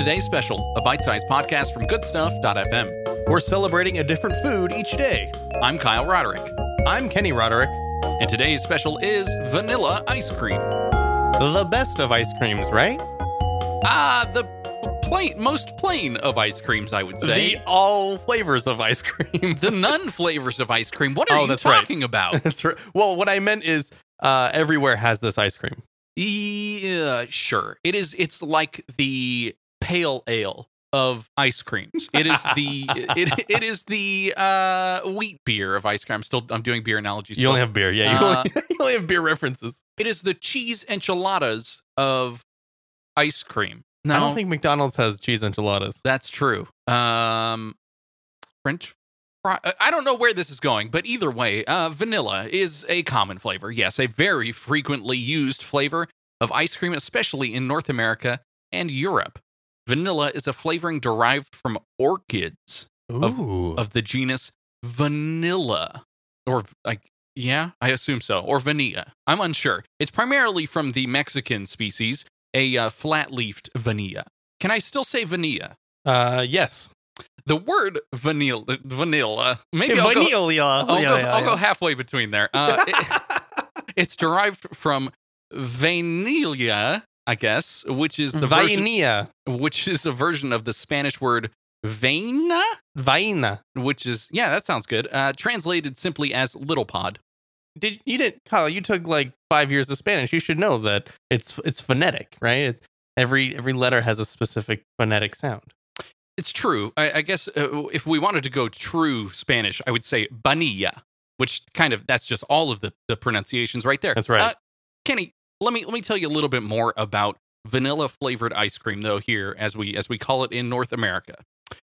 Today's special, a bite sized podcast from goodstuff.fm. We're celebrating a different food each day. I'm Kyle Roderick, I'm Kenny Roderick, and today's special is vanilla ice cream. the best of ice creams, right? Ah, the plain, most plain of ice creams, I would say. The all flavors of ice cream. The none flavors of ice cream. What are Oh, you that's right. talking about? That's right. Well, what I meant is uh, everywhere has this ice cream. Yeah, sure. It is. It's like the pale ale of ice creams. It is the it, it is the uh, wheat beer of ice cream. I'm still I'm doing beer analogies. You still. only have beer. Yeah, you, Uh, only, you only have beer references. it is the cheese enchiladas of ice cream. No, I don't think McDonald's has cheese enchiladas. that's true. Um, French. fry- I- I don't know where this is going, but either way, uh, vanilla is a common flavor. Yes, a very frequently used flavor of ice cream, especially in North America and Europe. Vanilla is a flavoring derived from orchids Ooh. of the genus Vanilla, or like yeah, I assume so, or Vanilla. I'm unsure. It's primarily from the Mexican species, a uh, flat-leafed vanilla. Can I still say vanilla? uh, yes. The word vanilla, vanilla. Maybe I'll go, Vanilla. I'll, go, Yeah, yeah, I'll go halfway between there. Uh, it- it's derived from vanilla, I guess, which is the Vainilla. which is a version of the Spanish word vaina, Vaina. which is yeah, that sounds good. Uh, translated simply as little pod. Did you didn't Kyle? You took like five years of Spanish. You should know that it's it's phonetic, right? It, every every letter has a specific phonetic sound. It's true. I, I guess uh, if we wanted to go true Spanish, I would say vanilla, which kind of that's just all of the, the pronunciations right there. That's right. Uh, Kenny, let me let me tell you a little bit more about vanilla flavored ice cream though here as we as we call it in North America.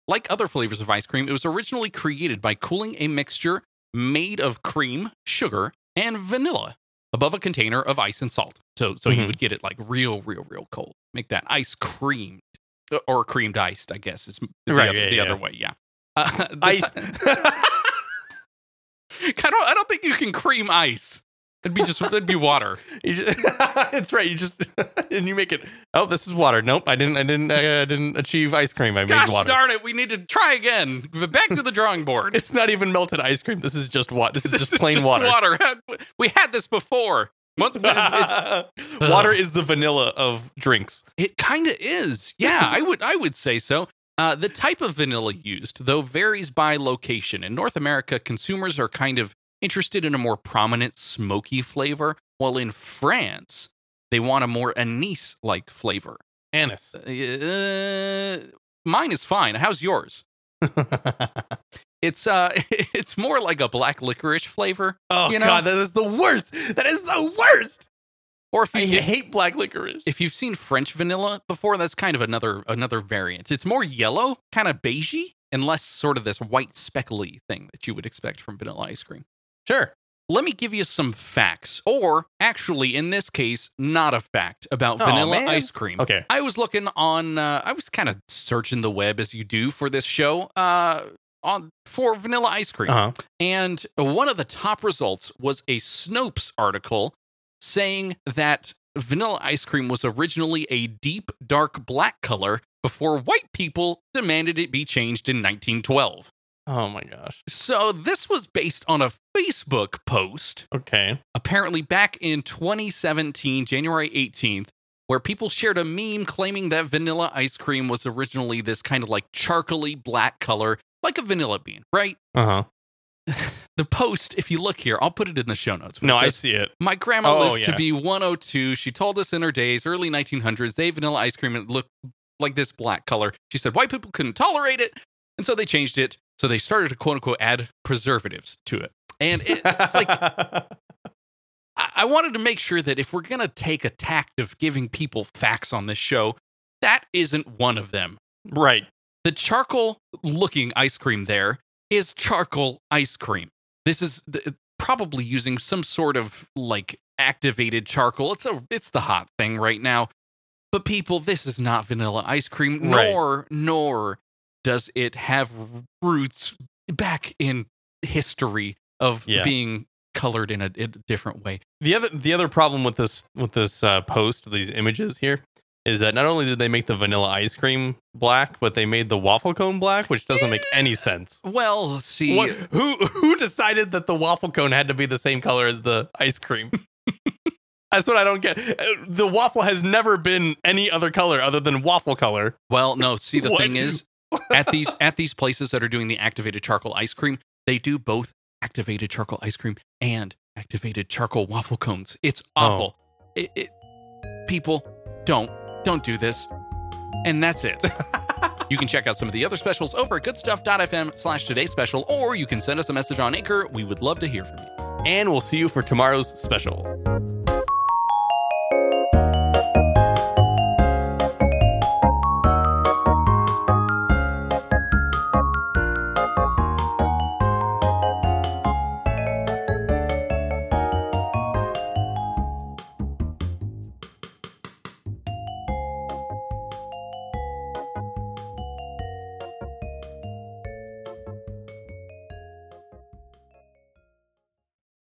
Like other flavors of ice cream, it was originally created by cooling a mixture made of cream, sugar, and vanilla above a container of ice and salt. So so you Mhm. would get it like real real real cold. Make that ice creamed uh, or creamed iced, I guess is the, Right, other, yeah, the yeah. other way, yeah. Uh, Ice. I don't I don't think you can cream ice. It'd be just it'd be water. Just, it's right. You just and you make it. Oh, this is water. Nope, I didn't. I didn't. I uh, didn't achieve ice cream. I Gosh made water. darn it, we need to try again. Back to the drawing board. It's not even melted ice cream. This is just water. This is just plain water. Is plain water. We had this before. Water is the vanilla of drinks. It kind of is. Yeah, I would I would say so. Uh, the type of vanilla used, though, varies by location. In North America, consumers are kind of interested in a more prominent smoky flavor, while in France, they want a more anise-like flavor. Anise. Uh, mine is fine. How's yours? It's uh, it's more like a black licorice flavor. oh You know- god, that is the worst. That is the worst. Or if I you hate black licorice. if you've seen French vanilla before, that's kind of another another variant. It's more yellow, kind of beigey, and less sort of this white speckly thing that you would expect from vanilla ice cream. Sure. Let me give you some facts, or actually, in this case, not a fact about Aw, vanilla man. ice cream. Okay. I was looking on, uh, I was kind of searching the web as you do for this show, uh, on for vanilla ice cream. Uh huh. And one of the top results was a Snopes article saying that vanilla ice cream was originally a deep, dark black color before white people demanded it be changed in 1912. Oh my gosh. So this was based on a Facebook post, Okay. apparently back in 2017, January 18th, where people shared a meme claiming that vanilla ice cream was originally this kind of like charcoaly black color, like a vanilla bean, right? Uh huh. The post, if you look here, I'll put it in the show notes. No, it I see it. My grandma Oh, lived to be 102. She told us in her days, early 1900s, they vanilla ice cream and it looked like this black color. She said white people couldn't tolerate it. And so they changed it. So they started to quote unquote add preservatives to it. And it, it's like, I, wanted to make sure that if we're going to take a tact of giving people facts on this show, that isn't one of them. right. The charcoal looking ice cream there is charcoal ice cream. This is probably using some sort of like activated charcoal. It's a it's the hot thing right now. But people, this is not vanilla ice cream Right. nor nor does it have roots back in history of Yeah. being colored in a, in a different way. The other the other problem with this with this uh, post these images here is that not only did they make the vanilla ice cream black, but they made the waffle cone black, which doesn't make any sense. Well, see, What, who who decided that the waffle cone had to be the same color as the ice cream? That's what I don't get. Uh, The waffle has never been any other color other than waffle color. well, no. See, the thing is, at these at these places that are doing the activated charcoal ice cream, they do both activated charcoal ice cream and activated charcoal waffle cones. It's oh. awful. It, it, people, don't don't do this. And that's it. you can check out some of the other specials over at goodstuff.fm slash today's special, or you can send us a message on Anchor. We would love to hear from you. And we'll see you for tomorrow's special.